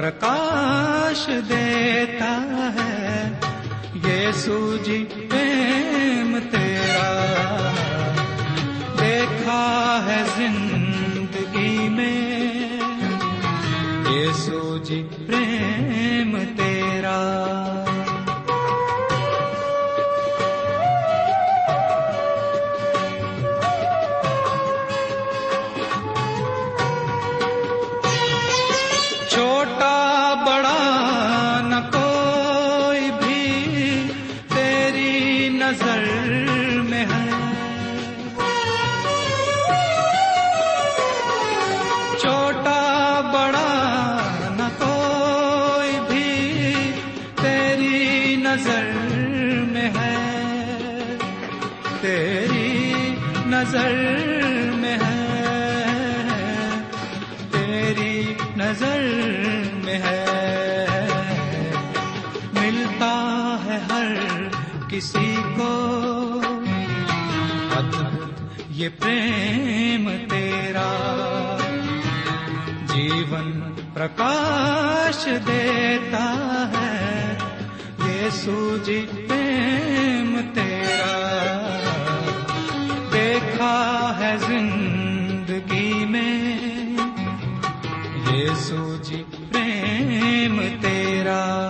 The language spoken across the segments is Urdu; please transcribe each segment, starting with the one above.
پرکاش دیتا ہے۔ یہ سوجی پریم تیرا۔ دیکھا ہے زندگی میں۔ یہ سوجی پریم ہر کسی کو۔ یہ پریم تیرا۔ جیون پرکاش دیتا ہے، یہ سوج پریم تیرا۔ دیکھا ہے زندگی میں، یہ سوجی پریم تیرا۔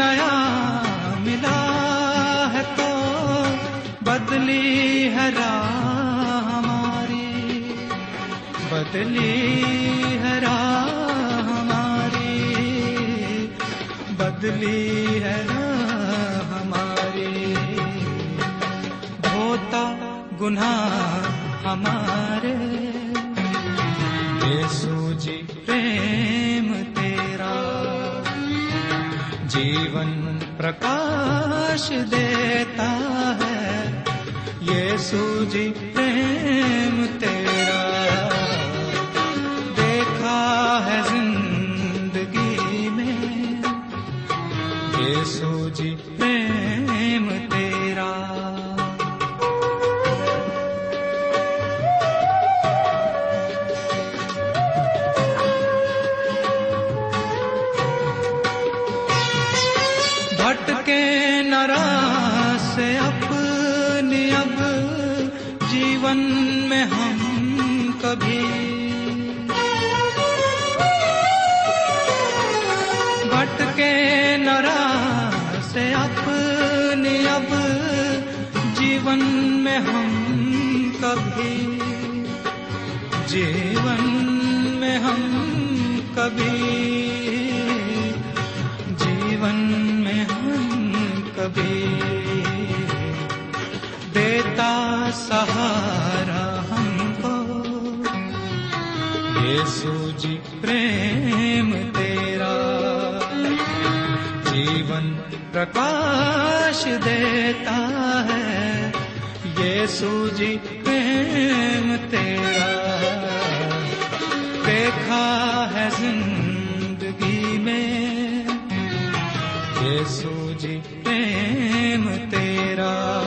نیا ملا ہے تو بدلی ہے راہ ہماری۔ بدلی ہے راہ ہماری۔ بدلی ہے راہ ہماری۔ دھوتا گناہ ہمارے۔ یہ سوجی پریم جیون پرکاش دیتا ہے یہ سوجی پریم تیرا پیارا سے اپنی اب جیون میں ہم کبھی بٹکے نرا سے اپنی اب جیون میں ہم کبھی جیون میں ہم کبھی کبھی۔ دیتا سہارا ہم کو۔ یہ سوجی پریم تیرا۔ جیون پرکاش دیتا ہے۔ یہ سوجی پریم تیرا۔ دیکھا ہے زندگی۔ سوجی پریم تیرا۔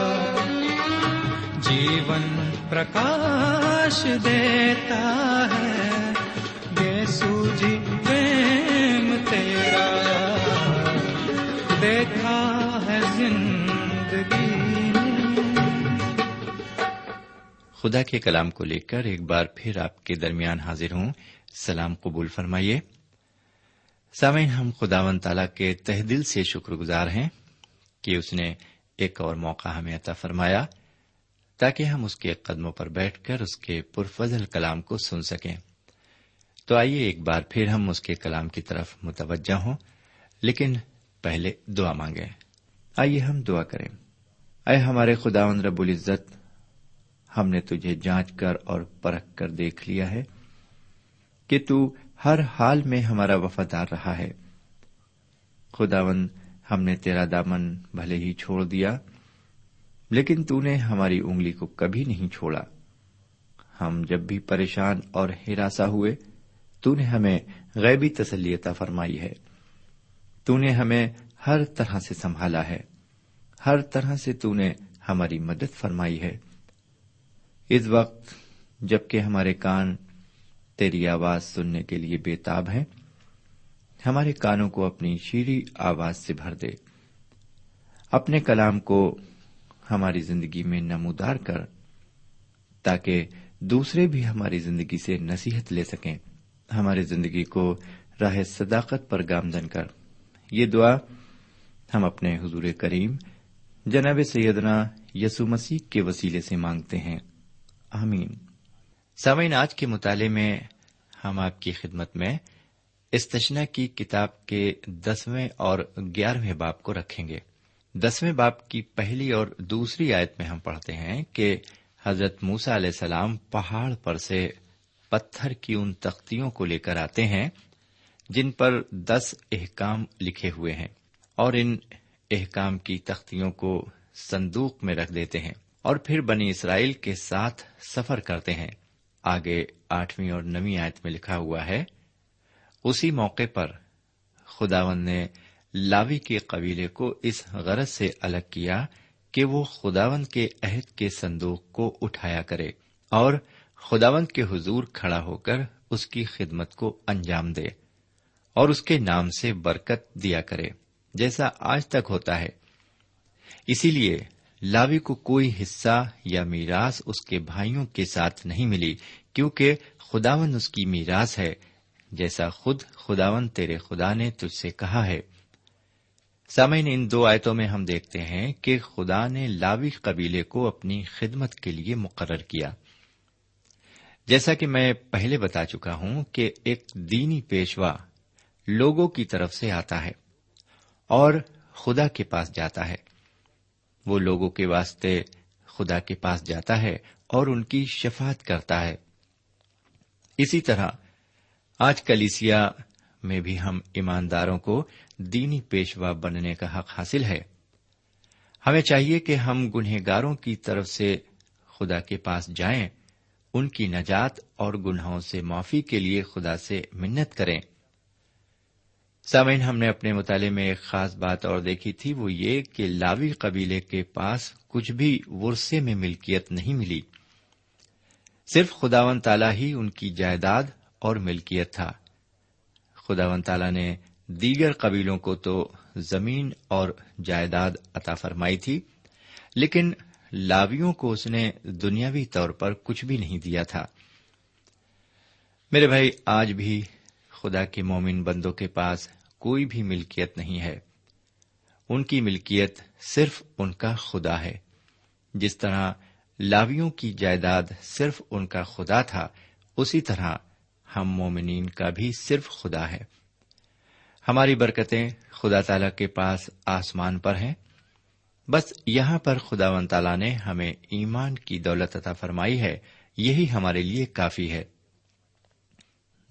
جیون پرکاش دیتا ہے۔ یسو جی پریم تیرا۔ دیکھا ہے زندگی۔ خدا کے کلام کو لے کر ایک بار پھر آپ کے درمیان حاضر ہوں۔ سلام قبول فرمائیے۔ سامعین، ہم خدا و تعالیٰ کے تہ دل سے شکر گزار ہیں کہ اس نے ایک اور موقع ہمیں عطا فرمایا تاکہ ہم اس کے قدموں پر بیٹھ کر اس کے پرفضل کلام کو سن سکیں۔ تو آئیے ایک بار پھر ہم اس کے کلام کی طرف متوجہ ہوں، لیکن پہلے دعا مانگیں۔ آئیے ہم دعا کریں۔ اے ہمارے خداون رب العزت، ہم نے تجھے جانچ کر اور پرکھ کر دیکھ لیا ہے کہ تو ہر حال میں ہمارا وفادار رہا ہے۔ خداون ہم نے تیرا دامن بھلے ہی چھوڑ دیا، لیکن تو نے ہماری انگلی کو کبھی نہیں چھوڑا۔ ہم جب بھی پریشان اور ہراساں ہوئے، تو نے ہمیں غیبی تسلیتہ فرمائی ہے۔ تو نے ہمیں ہر طرح سے سنبھالا ہے۔ ہر طرح سے تو نے ہماری مدد فرمائی ہے۔ اس وقت جبکہ ہمارے کان تیری آواز سننے کے لیے بےتاب ہیں۔ ہمارے کانوں کو اپنی شیریں آواز سے بھر دے۔ اپنے کلام کو ہماری زندگی میں نمودار کر، تاکہ دوسرے بھی ہماری زندگی سے نصیحت لے سکیں۔ ہماری زندگی کو راہ صداقت پر گامزن کر۔ یہ دعا ہم اپنے حضور کریم، جناب سیدنا یسو مسیح کے وسیلے سے مانگتے ہیں۔ آمین۔ سامعین، آج کے مطالعے میں ہم آپ کی خدمت میں استشنا کی کتاب کے دسویں اور گیارہویں باپ کو رکھیں گے۔ دسویں باپ کی پہلی اور دوسری آیت میں ہم پڑھتے ہیں کہ حضرت موسا علیہ السلام پہاڑ پر سے پتھر کی ان تختیوں کو لے کر آتے ہیں جن پر دس احکام لکھے ہوئے ہیں اور ان احکام کی تختیوں کو صندوق میں رکھ دیتے ہیں اور پھر بنی اسرائیل کے ساتھ سفر کرتے ہیں۔ آگے آٹھویں اور نویں آیت میں لکھا ہوا ہے، اسی موقع پر خداون نے لاوی کے قبیلے کو اس غرض سے الگ کیا کہ وہ خداون کے عہد کے صندوق کو اٹھایا کرے اور خداون کے حضور کھڑا ہو کر اس کی خدمت کو انجام دے اور اس کے نام سے برکت دیا کرے، جیسا آج تک ہوتا ہے۔ اسی لیے لاوی کو کوئی حصہ یا میراث اس کے بھائیوں کے ساتھ نہیں ملی، کیونکہ خداون اس کی میراث ہے۔ جیسا خود خداون تیرے خدا نے تجھ سے کہا ہے۔ سامعین، ان دو آیتوں میں ہم دیکھتے ہیں کہ خدا نے لاوی قبیلے کو اپنی خدمت کے لیے مقرر کیا۔ جیسا کہ میں پہلے بتا چکا ہوں کہ ایک دینی پیشوا لوگوں کی طرف سے آتا ہے اور خدا کے پاس جاتا ہے۔ وہ لوگوں کے واسطے خدا کے پاس جاتا ہے اور ان کی شفات کرتا ہے۔ اسی طرح آج کلیسیا میں بھی ہم ایمانداروں کو دینی پیشوا بننے کا حق حاصل ہے۔ ہمیں چاہیے کہ ہم گنہ گاروں کی طرف سے خدا کے پاس جائیں، ان کی نجات اور گناہوں سے معافی کے لیے خدا سے منت کریں۔ سامعین، ہم نے اپنے مطالعے میں ایک خاص بات اور دیکھی تھی، وہ یہ کہ لاوی قبیلے کے پاس کچھ بھی ورثے میں ملکیت نہیں ملی۔ صرف خداون تالا ہی ان کی جائیداد اور ملکیت تھا۔ خداون تالا نے دیگر قبیلوں کو تو زمین اور جائیداد عطا فرمائی تھی، لیکن لاویوں کو اس نے دنیاوی طور پر کچھ بھی نہیں دیا تھا۔ میرے بھائی، آج بھی خدا کے مومن بندوں کے پاس کوئی بھی ملکیت نہیں ہے۔ ان کی ملکیت صرف ان کا خدا ہے۔ جس طرح لاویوں کی جائیداد صرف ان کا خدا تھا، اسی طرح ہم مومنین کا بھی صرف خدا ہے۔ ہماری برکتیں خدا تعالی کے پاس آسمان پر ہیں۔ بس یہاں پر خدا ون تعالیٰ نے ہمیں ایمان کی دولت عطا فرمائی ہے۔ یہی ہمارے لیے کافی ہے۔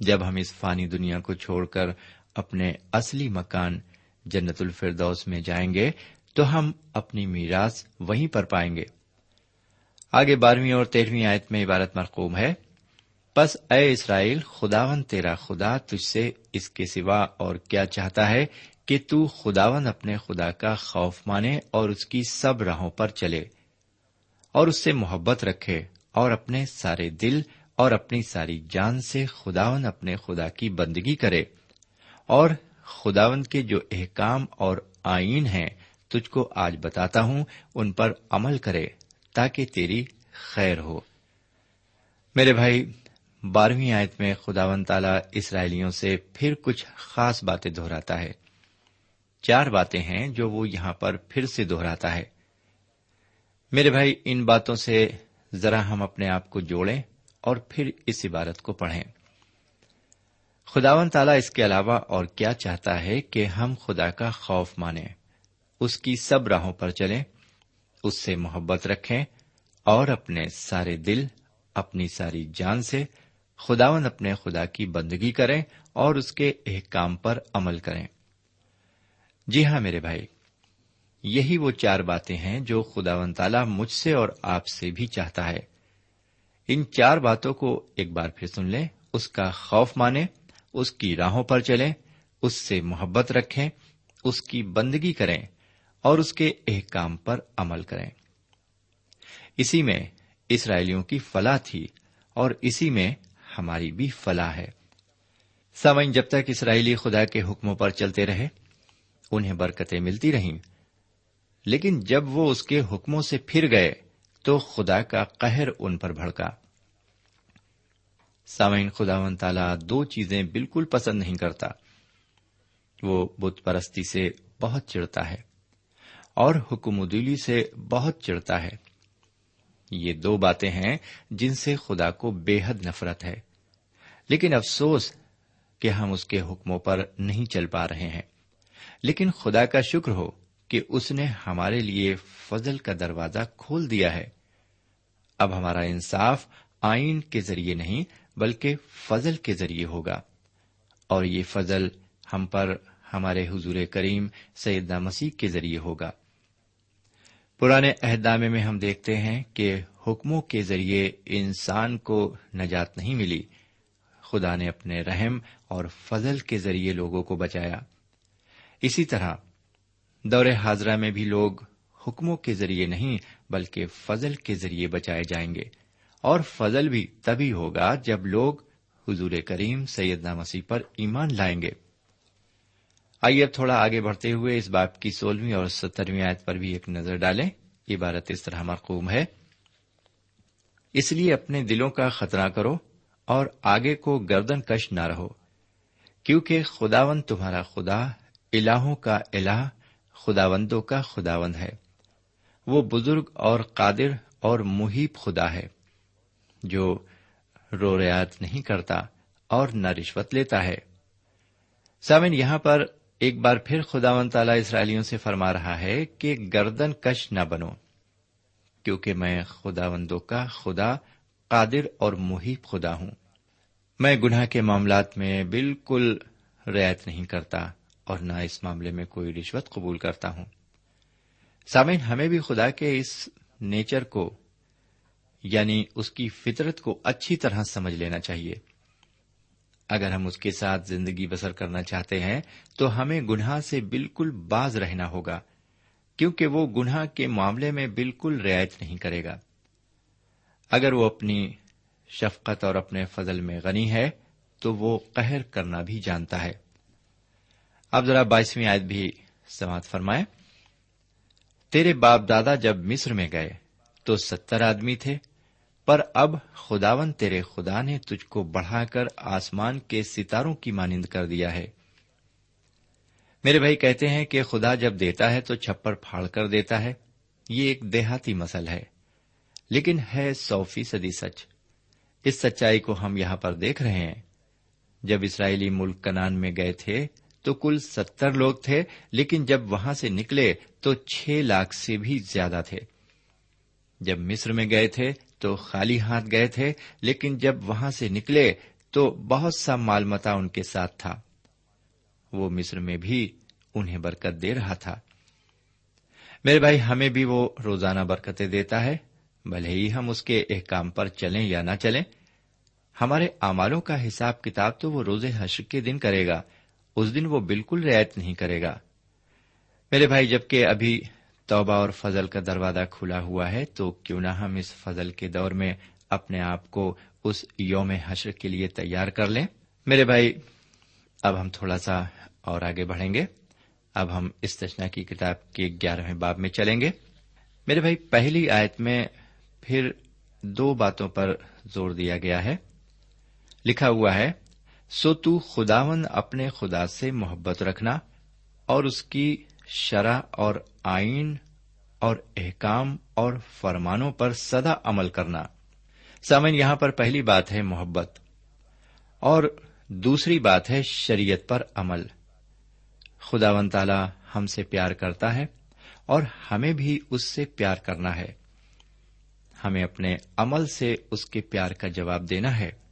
جب ہم اس فانی دنیا کو چھوڑ کر اپنے اصلی مکان جنت الفردوس میں جائیں گے، تو ہم اپنی میراث وہیں پر پائیں گے۔ آگے بارہویں اور تیرہویں آیت میں عبارت مرقوم ہے بس اے اسرائیل خداون تیرا خدا تجھ سے اس کے سوا اور کیا چاہتا ہے کہ تو خداون اپنے خدا کا خوف مانے اور اس کی سب راہوں پر چلے، اور اس سے محبت رکھے اور اپنے سارے دل اور اپنی ساری جان سے خداون اپنے خدا کی بندگی کرے۔ اور خداون کے جو احکام اور آئین ہیں تجھ کو آج بتاتا ہوں، ان پر عمل کرے تاکہ تیری خیر ہو۔ میرے بھائی، بارہویں آیت میں خداون تعالی اسرائیلیوں سے پھر کچھ خاص باتیں دہراتا ہے۔ چار باتیں ہیں جو وہ یہاں پر پھر سے دہراتا ہے۔ میرے بھائی، ان باتوں سے ذرا ہم اپنے آپ کو جوڑیں۔ اور پھر اس عبارت کو پڑھیں۔ خداون تعالیٰ اس کے علاوہ اور کیا چاہتا ہے کہ ہم خدا کا خوف مانیں؟ اس کی سب راہوں پر چلیں، اس سے محبت رکھیں اور اپنے سارے دل، اپنی ساری جان سے خداون اپنے خدا کی بندگی کریں اور اس کے احکام پر عمل کریں۔ جی ہاں میرے بھائی، یہی وہ چار باتیں ہیں جو خدا و تعالی مجھ سے اور آپ سے بھی چاہتا ہے۔ ان چار باتوں کو ایک بار پھر سن لیں، اس کا خوف مانے اس کی راہوں پر چلیں، اس سے محبت رکھیں، اس کی بندگی کریں اور اس کے احکام پر عمل کریں۔ اسی میں اسرائیلیوں کی فلاح تھی اور اسی میں ہماری بھی فلاح ہے۔ سمجھ جب تک اسرائیلی خدا کے حکموں پر چلتے رہے، انہیں برکتیں ملتی رہیں، لیکن جب وہ اس کے حکموں سے پھر گئے تو خدا کا قہر ان پر بھڑکا۔ سامعین خدا و تعالی دو چیزیں بالکل پسند نہیں کرتا۔ وہ بت پرستی سے بہت چڑھتا ہے اور حکم دلی سے بہت چڑھتا ہے۔ یہ دو باتیں ہیں جن سے خدا کو بے حد نفرت ہے۔ لیکن افسوس کہ ہم اس کے حکموں پر نہیں چل پا رہے ہیں۔ لیکن خدا کا شکر ہو کہ اس نے ہمارے لیے فضل کا دروازہ کھول دیا ہے۔ اب ہمارا انصاف آئین کے ذریعے نہیں بلکہ فضل کے ذریعے ہوگا۔ اور یہ فضل ہم پر ہمارے حضور کریم سیدہ مسیح کے ذریعے ہوگا۔ پرانے عہدامے میں ہم دیکھتے ہیں کہ حکموں کے ذریعے انسان کو نجات نہیں ملی۔ خدا نے اپنے رحم اور فضل کے ذریعے لوگوں کو بچایا۔ اسی طرح دور حاضرہ میں بھی لوگ حکموں کے ذریعے نہیں بلکہ فضل کے ذریعے بچائے جائیں گے۔ اور فضل بھی تبھی ہوگا جب لوگ حضور کریم سیدنا مسیح پر ایمان لائیں گے۔ آئیے اب تھوڑا آگے بڑھتے ہوئے اس باپ کی سولہویں اور سترویں آیت پر بھی ایک نظر ڈالیں۔ یہ بارت اس طرح مرقوم ہے۔ اس لیے اپنے دلوں کا خطرہ کرو اور آگے کو گردن کش نہ رہو، کیونکہ خداون تمہارا خدا، الہوں کا الہ خداوندوں کا خداوند ہے۔ وہ بزرگ اور قادر اور محیب خدا ہے، جو رو ریات نہیں کرتا اور نہ رشوت لیتا ہے۔ سامن یہاں پر ایک بار پھر خدا و تعالی اسرائیلیوں سے فرما رہا ہے کہ گردن کش نہ بنو، کیونکہ میں خدا وندوں کا خدا، قادر اور محیب خدا ہوں۔ میں گناہ کے معاملات میں بالکل رعایت نہیں کرتا۔ اور نہ اس معاملے میں کوئی رشوت قبول کرتا ہوں۔ سامعین، ہمیں بھی خدا کے اس نیچر کو یعنی اس کی فطرت کو اچھی طرح سمجھ لینا چاہیے۔ اگر ہم اس کے ساتھ زندگی بسر کرنا چاہتے ہیں، تو ہمیں گناہ سے بالکل باز رہنا ہوگا، کیونکہ وہ گناہ کے معاملے میں بالکل رعایت نہیں کرے گا۔ اگر وہ اپنی شفقت اور اپنے فضل میں غنی ہے، تو وہ قہر کرنا بھی جانتا ہے۔ اب ذرا بائیسویں آیت بھی سماعت فرمائے تیرے باپ دادا جب مصر میں گئے تو ستر آدمی تھے، پر اب خداون تیرے خدا نے تجھ کو بڑھا کر آسمان کے ستاروں کی مانند کر دیا ہے۔ میرے بھائی کہتے ہیں کہ خدا جب دیتا ہے تو چھپر پھاڑ کر دیتا ہے، یہ ایک دیہاتی مسل ہے۔ لیکن ہے سو فیصدی سچ۔ اس سچائی کو ہم یہاں پر دیکھ رہے ہیں۔ جب اسرائیلی ملک کنان میں گئے تھے تو کل ستر لوگ تھے، لیکن جب وہاں سے نکلے تو چھ لاکھ سے بھی زیادہ تھے۔ جب مصر میں گئے تھے تو خالی ہاتھ گئے تھے، لیکن جب وہاں سے نکلے تو بہت سا مال متا ان کے ساتھ تھا۔ وہ مصر میں بھی انہیں برکت دے رہا تھا۔ میرے بھائی، ہمیں بھی وہ روزانہ برکتیں دیتا ہے۔ بھلے ہی ہم اس کے احکام پر چلیں یا نہ چلیں، ہمارے امالوں کا حساب کتاب تو وہ روزے حشر کے دن کرے گا۔ اس دن وہ بالکل رعایت نہیں کرے گا۔ میرے بھائی جبکہ ابھی توبہ اور فضل کا دروازہ کھلا ہوا ہے، تو کیوں نہ ہم اس فضل کے دور میں اپنے آپ کو اس یوم حشر کے لیے تیار کر لیں۔ میرے بھائی، اب ہم تھوڑا سا اور آگے بڑھیں گے۔ اب ہم اس تشنا کی کتاب کے گیارہویں باب میں چلیں گے۔ میرے بھائی، پہلی آیت میں پھر دو باتوں پر زور دیا گیا ہے۔ لکھا ہوا ہے سو تو خداون اپنے خدا سے محبت رکھنا اور اس کی شرح اور آئین اور احکام اور فرمانوں پر سدا عمل کرنا۔ سامن یہاں پر پہلی بات ہے محبت اور دوسری بات ہے شریعت پر عمل۔ خدا و تعالی ہم سے پیار کرتا ہے اور ہمیں بھی اس سے پیار کرنا ہے۔ ہمیں اپنے عمل سے اس کے پیار کا جواب دینا ہے۔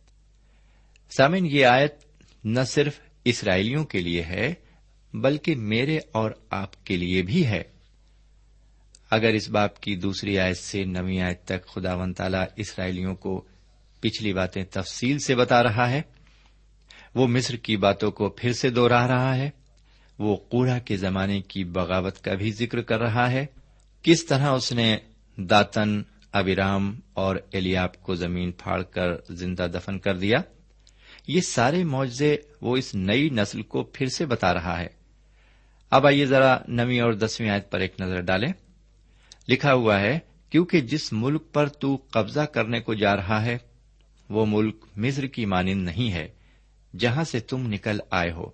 سامن یہ آیت نہ صرف اسرائیلیوں کے لیے ہے، بلکہ میرے اور آپ کے لیے بھی ہے۔ اگر اس باپ کی دوسری آیت سے نوی آیت تک خدا ون تعالی اسرائیلیوں کو پچھلی باتیں تفصیل سے بتا رہا ہے، وہ مصر کی باتوں کو پھر سے دوہرا رہا ہے، وہ کوڑا کے زمانے کی بغاوت کا بھی ذکر کر رہا ہے۔ کس طرح اس نے داتن ابرام اور الیاب کو زمین پھاڑ کر زندہ دفن کر دیا؟ یہ سارے معجزے وہ اس نئی نسل کو پھر سے بتا رہا ہے۔ اب آئیے ذرا نویں اور دسویں آیت پر ایک نظر ڈالیں۔ لکھا ہوا ہے، کیونکہ جس ملک پر تو قبضہ کرنے کو جا رہا ہے، وہ ملک مصر کی مانند نہیں ہے، جہاں سے تم نکل آئے ہو۔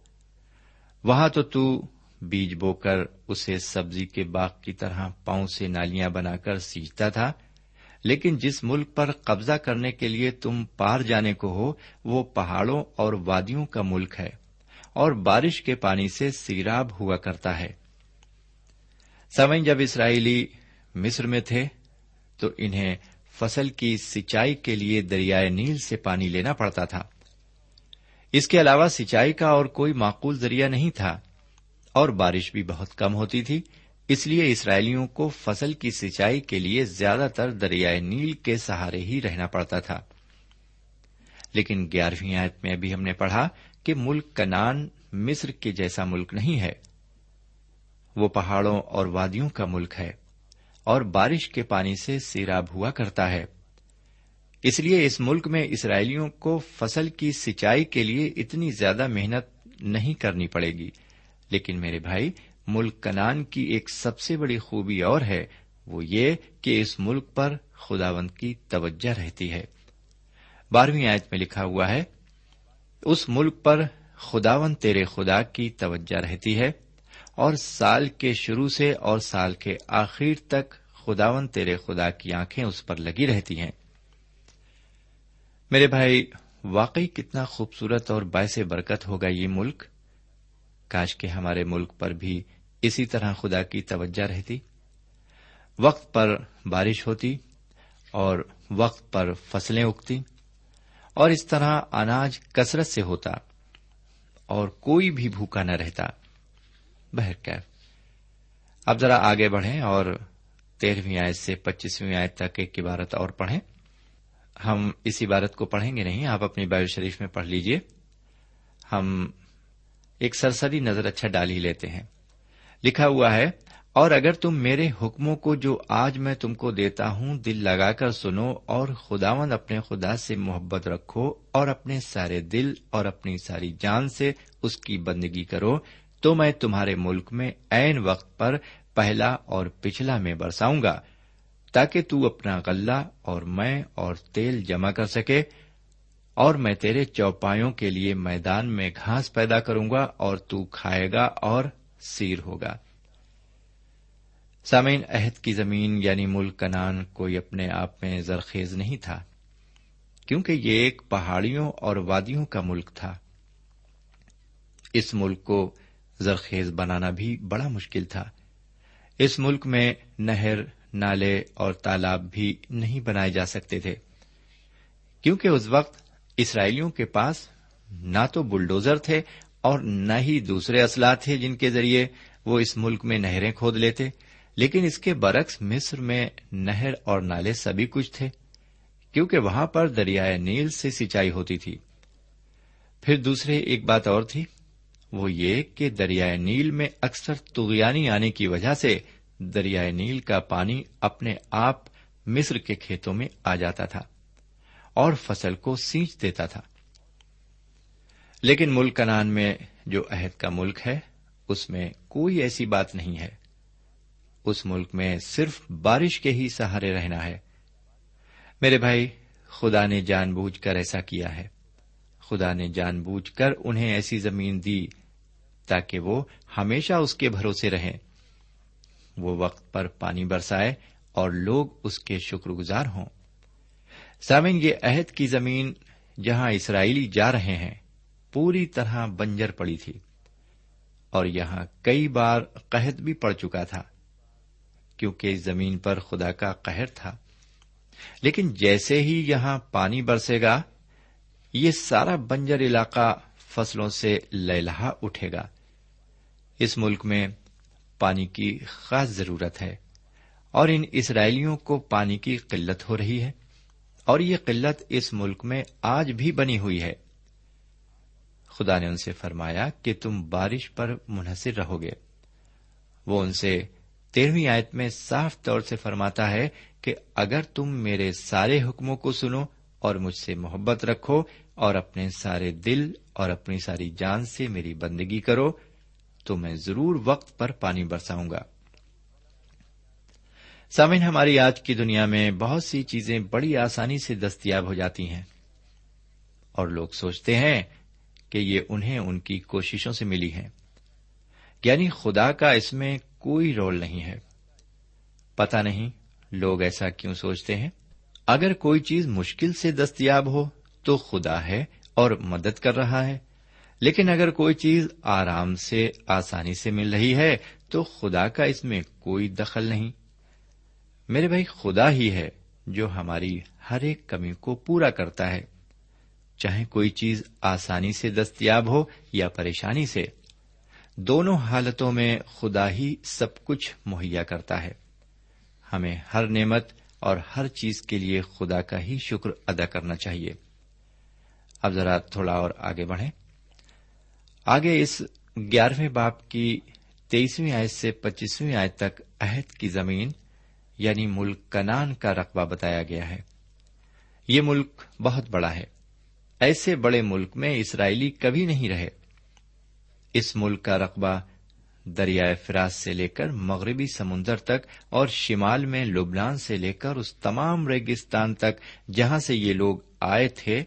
وہاں تو تو بیج بو کر اسے سبزی کے باغ کی طرح پاؤں سے نالیاں بنا کر سیچتا تھا لیکن جس ملک پر قبضہ کرنے کے لیے تم پار جانے کو ہو، وہ پہاڑوں اور وادیوں کا ملک ہے، اور بارش کے پانی سے سیراب ہوا کرتا ہے۔ سمن جب اسرائیلی مصر میں تھے، تو انہیں فصل کی سچائی کے لیے دریائے نیل سے پانی لینا پڑتا تھا۔ اس کے علاوہ سچائی کا اور کوئی معقول ذریعہ نہیں تھا، اور بارش بھی بہت کم ہوتی تھی۔ اس لیے اسرائیلیوں کو فصل کی سچائی کے لیے زیادہ تر دریائے نیل کے سہارے ہی رہنا پڑتا تھا۔ لیکن گیارہویں آیت میں ابھی ہم نے پڑھا کہ ملک کنان مصر کے جیسا ملک نہیں ہے۔ وہ پہاڑوں اور وادیوں کا ملک ہے اور بارش کے پانی سے سیراب ہوا کرتا ہے۔ اس لیے اس ملک میں اسرائیلیوں کو فصل کی سچائی کے لیے اتنی زیادہ محنت نہیں کرنی پڑے گی۔ لیکن میرے بھائی ملک کنان کی ایک سب سے بڑی خوبی اور ہے، وہ یہ کہ اس ملک پر خداوند کی توجہ رہتی ہے۔ بارہویں آیت میں لکھا ہوا ہے، اس ملک پر خداون تیرے خدا کی توجہ رہتی ہے، اور سال کے شروع سے اور سال کے آخر تک خداون تیرے خدا کی آنکھیں اس پر لگی رہتی ہیں۔ میرے بھائی، واقعی کتنا خوبصورت اور باعث برکت ہوگا یہ ملک۔ کاش کے ہمارے ملک پر بھی اسی طرح خدا کی توجہ رہتی، وقت پر بارش ہوتی اور وقت پر فصلیں اگتی اور اس طرح اناج کثرت سے ہوتا اور کوئی بھی بھوکا نہ رہتا۔ بہرکیف اب ذرا آگے بڑھیں اور تیرہویں آیت سے پچیسویں آیت تک ایک عبارت اور پڑھیں۔ ہم اس عبارت کو پڑھیں گے نہیں، آپ اپنی بائل شریف میں پڑھ لیجیے ہم ایک سرسری نظر اچھا ڈال ہی لیتے ہیں۔ لکھا ہوا ہے، اور اگر تم میرے حکموں کو جو آج میں تم کو دیتا ہوں دل لگا کر سنو، اور خداون اپنے خدا سے محبت رکھو، اور اپنے سارے دل اور اپنی ساری جان سے اس کی بندگی کرو، تو میں تمہارے ملک میں عین وقت پر پہلا اور پچھلا میں برساؤں گا، تاکہ تو اپنا غلہ اور میں اور تیل جمع کر سکے، اور میں تیرے چوپایوں کے لیے میدان میں گھاس پیدا کروں گا، اور تو کھائے گا، اور سیر ہوگا۔ سامعین، عہد کی زمین یعنی ملک کنان کوئی اپنے آپ میں زرخیز نہیں تھا، کیونکہ یہ ایک پہاڑیوں اور وادیوں کا ملک تھا۔ اس ملک کو زرخیز بنانا بھی بڑا مشکل تھا۔ اس ملک میں نہر، نالے اور تالاب بھی نہیں بنائے جا سکتے تھے، کیونکہ اس وقت اسرائیلیوں کے پاس نہ تو بلڈوزر تھے اور نہ ہی دوسرے اسلحہ تھے جن کے ذریعے وہ اس ملک میں نہریں کھود لیتے، لیکن اس کے برعکس مصر میں نہر اور نالے سبھی کچھ تھے، کیونکہ وہاں پر دریائے نیل سے سینچائی ہوتی تھی۔ پھر دوسرے ایک بات اور تھی، وہ یہ کہ دریائے نیل میں اکثر تغیانی آنے کی وجہ سے دریائے نیل کا پانی اپنے آپ مصر کے کھیتوں میں آ جاتا تھا اور فصل کو سینچ دیتا تھا۔ لیکن ملک کنان میں جو عہد کا ملک ہے، اس میں کوئی ایسی بات نہیں ہے۔ اس ملک میں صرف بارش کے ہی سہارے رہنا ہے۔ میرے بھائی، خدا نے جان بوجھ کر ایسا کیا ہے۔ خدا نے جان بوجھ کر انہیں ایسی زمین دی تاکہ وہ ہمیشہ اس کے بھروسے رہیں۔ وہ وقت پر پانی برسائے اور لوگ اس کے شکر گزار ہوں۔ سامن یہ عہد کی زمین جہاں اسرائیلی جا رہے ہیں پوری طرح بنجر پڑی تھی اور یہاں کئی بار قحط بھی پڑ چکا تھا کیونکہ زمین پر خدا کا قہر تھا۔ لیکن جیسے ہی یہاں پانی برسے گا، یہ سارا بنجر علاقہ فصلوں سے لہلہا اٹھے گا۔ اس ملک میں پانی کی خاص ضرورت ہے اور ان اسرائیلیوں کو پانی کی قلت ہو رہی ہے اور یہ قلت اس ملک میں آج بھی بنی ہوئی ہے۔ خدا نے ان سے فرمایا کہ تم بارش پر منحصر رہو گے۔ وہ ان سے تیرہویں آیت میں صاف طور سے فرماتا ہے کہ اگر تم میرے سارے حکموں کو سنو اور مجھ سے محبت رکھو اور اپنے سارے دل اور اپنی ساری جان سے میری بندگی کرو، تو میں ضرور وقت پر پانی برساؤں گا۔ سامن ہماری آج کی دنیا میں بہت سی چیزیں بڑی آسانی سے دستیاب ہو جاتی ہیں اور لوگ سوچتے ہیں کہ یہ انہیں ان کی کوششوں سے ملی ہے یعنی خدا کا اس میں کوئی رول نہیں ہے۔ پتا نہیں لوگ ایسا کیوں سوچتے ہیں۔ اگر کوئی چیز مشکل سے دستیاب ہو تو خدا ہے اور مدد کر رہا ہے۔ لیکن اگر کوئی چیز آرام سے، آسانی سے مل رہی ہے تو خدا کا اس میں کوئی دخل نہیں۔ میرے بھائی، خدا ہی ہے جو ہماری ہر ایک کمی کو پورا کرتا ہے۔ چاہے کوئی چیز آسانی سے دستیاب ہو یا پریشانی سے، دونوں حالتوں میں خدا ہی سب کچھ مہیا کرتا ہے۔ ہمیں ہر نعمت اور ہر چیز کے لیے خدا کا ہی شکر ادا کرنا چاہیے۔ اب ذرا تھوڑا اور آگے بڑھیں۔ آگے اس گیارہویں باپ کی تیئیسویں آیت سے پچیسویں آیت تک عہد کی زمین یعنی ملک کنان کا رقبہ بتایا گیا ہے۔ یہ ملک بہت بڑا ہے۔ ایسے بڑے ملک میں اسرائیلی کبھی نہیں رہے۔ اس ملک کا رقبہ دریائے فراز سے لے کر مغربی سمندر تک اور شمال میں لبنان سے لے کر اس تمام ریگستان تک جہاں سے یہ لوگ آئے تھے،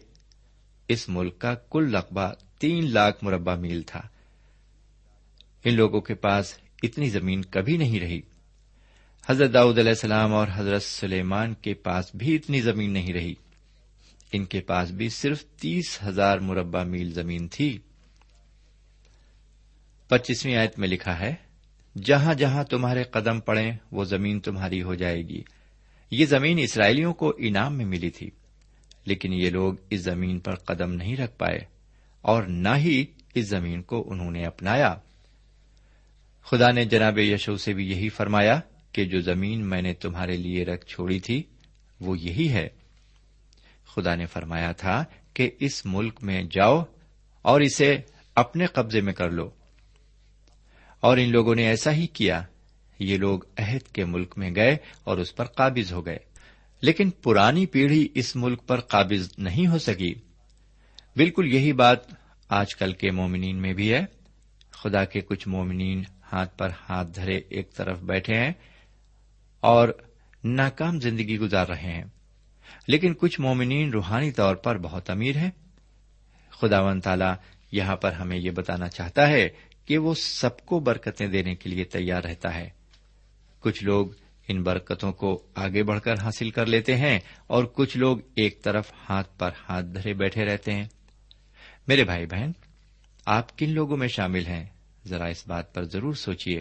اس ملک کا کل رقبہ تین لاکھ مربع میل تھا۔ ان لوگوں کے پاس اتنی زمین کبھی نہیں رہی۔ حضرت داؤد علیہ السلام اور حضرت سلیمان کے پاس بھی اتنی زمین نہیں رہی۔ ان کے پاس بھی صرف تیس ہزار مربع میل زمین تھی۔ پچیسویں آیت میں لکھا ہے، جہاں جہاں تمہارے قدم پڑے وہ زمین تمہاری ہو جائے گی۔ یہ زمین اسرائیلیوں کو انعام میں ملی تھی، لیکن یہ لوگ اس زمین پر قدم نہیں رکھ پائے اور نہ ہی اس زمین کو انہوں نے اپنایا۔ خدا نے جناب یشو سے بھی یہی فرمایا کہ جو زمین میں نے تمہارے لیے رکھ چھوڑی تھی، وہ یہی ہے۔ خدا نے فرمایا تھا کہ اس ملک میں جاؤ اور اسے اپنے قبضے میں کر لو۔ اور ان لوگوں نے ایسا ہی کیا۔ یہ لوگ عہد کے ملک میں گئے اور اس پر قابض ہو گئے۔ لیکن پرانی پیڑھی اس ملک پر قابض نہیں ہو سکی۔ بالکل یہی بات آج کل کے مومنین میں بھی ہے۔ خدا کے کچھ مومنین ہاتھ پر ہاتھ دھرے ایک طرف بیٹھے ہیں اور ناکام زندگی گزار رہے ہیں۔ لیکن کچھ مومنین روحانی طور پر بہت امیر ہیں۔ خدا و تعالی یہاں پر ہمیں یہ بتانا چاہتا ہے کہ وہ سب کو برکتیں دینے کے لیے تیار رہتا ہے۔ کچھ لوگ ان برکتوں کو آگے بڑھ کر حاصل کر لیتے ہیں اور کچھ لوگ ایک طرف ہاتھ پر ہاتھ دھرے بیٹھے رہتے ہیں۔ میرے بھائی بہن، آپ کن لوگوں میں شامل ہیں؟ ذرا اس بات پر ضرور سوچیے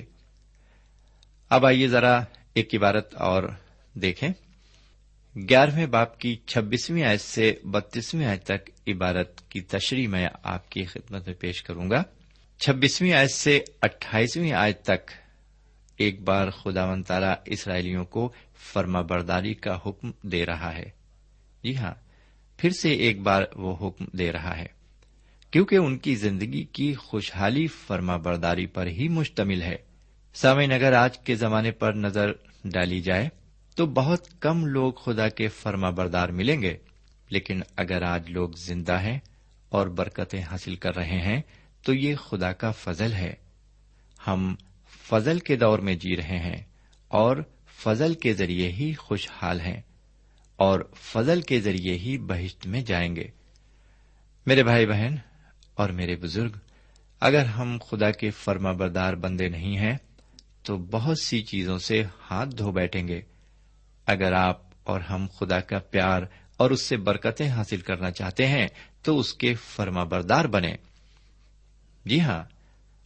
اب آئیے ذرا ایک عبارت اور دیکھیں۔ گیارہویں باپ کی چھبیسویں آیت سے بتیسویں آیت تک عبارت کی تشریح میں آپ کی خدمت میں پیش کروں گا۔ چھبیسویں آیت سے اٹھائیسویں آیت تک ایک بار خدا و تعالی اسرائیلیوں کو فرما برداری کا حکم دے رہا ہے۔ جی ہاں پھر سے ایک بار وہ حکم دے رہا ہے۔ کیونکہ ان کی زندگی کی خوشحالی فرما برداری پر ہی مشتمل ہے۔ سامعین، اگر آج کے زمانے پر نظر ڈالی جائے تو بہت کم لوگ خدا کے فرما بردار ملیں گے۔ لیکن اگر آج لوگ زندہ ہیں اور برکتیں حاصل کر رہے ہیں، تو یہ خدا کا فضل ہے۔ ہم فضل کے دور میں جی رہے ہیں اور فضل کے ذریعے ہی خوشحال ہیں اور فضل کے ذریعے ہی بہشت میں جائیں گے۔ میرے بھائی بہن اور میرے بزرگ، اگر ہم خدا کے فرما بردار بندے نہیں ہیں، تو بہت سی چیزوں سے ہاتھ دھو بیٹھیں گے۔ اگر آپ اور ہم خدا کا پیار اور اس سے برکتیں حاصل کرنا چاہتے ہیں، تو اس کے فرما بردار بنے جی ہاں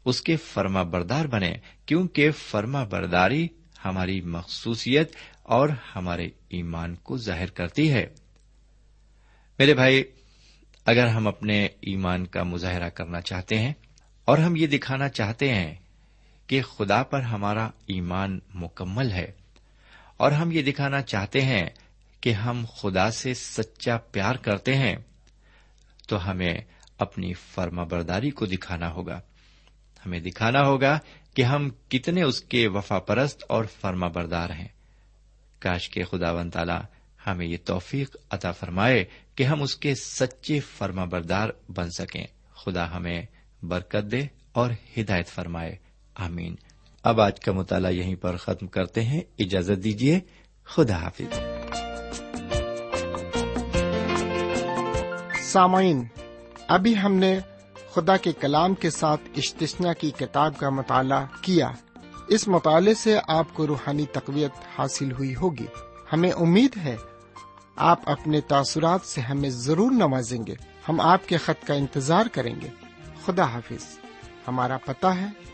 اس کے فرما بردار بنے کیونکہ فرما برداری ہماری مخصوصیت اور ہمارے ایمان کو ظاہر کرتی ہے۔ میرے بھائی، اگر ہم اپنے ایمان کا مظاہرہ کرنا چاہتے ہیں اور ہم یہ دکھانا چاہتے ہیں کہ خدا پر ہمارا ایمان مکمل ہے اور ہم یہ دکھانا چاہتے ہیں کہ ہم خدا سے سچا پیار کرتے ہیں، تو ہمیں اپنی فرما برداری کو دکھانا ہوگا۔ ہمیں دکھانا ہوگا کہ ہم کتنے اس کے وفا پرست اور فرما بردار ہیں۔ کاش کے خدا ون تالا ہمیں یہ توفیق عطا فرمائے کہ ہم اس کے سچے فرما بردار بن سکیں۔ خدا ہمیں برکت دے اور ہدایت فرمائے۔ آمین۔ اب آج کا مطالعہ یہیں پر ختم کرتے ہیں۔ اجازت دیجیے خدا حافظ۔ سامعین، ابھی ہم نے خدا کے کلام کے ساتھ اشتسنا کی کتاب کا مطالعہ کیا۔ اس مطالعے سے آپ کو روحانی تقویت حاصل ہوئی ہوگی۔ ہمیں امید ہے آپ اپنے تاثرات سے ہمیں ضرور نوازیں گے۔ ہم آپ کے خط کا انتظار کریں گے۔ خدا حافظ۔ ہمارا پتہ ہے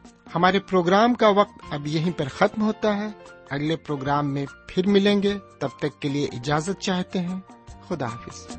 ہمارے پروگرام کا وقت اب یہیں پر ختم ہوتا ہے۔ اگلے پروگرام میں پھر ملیں گے۔ تب تک کے لیے اجازت چاہتے ہیں۔ خدا حافظ۔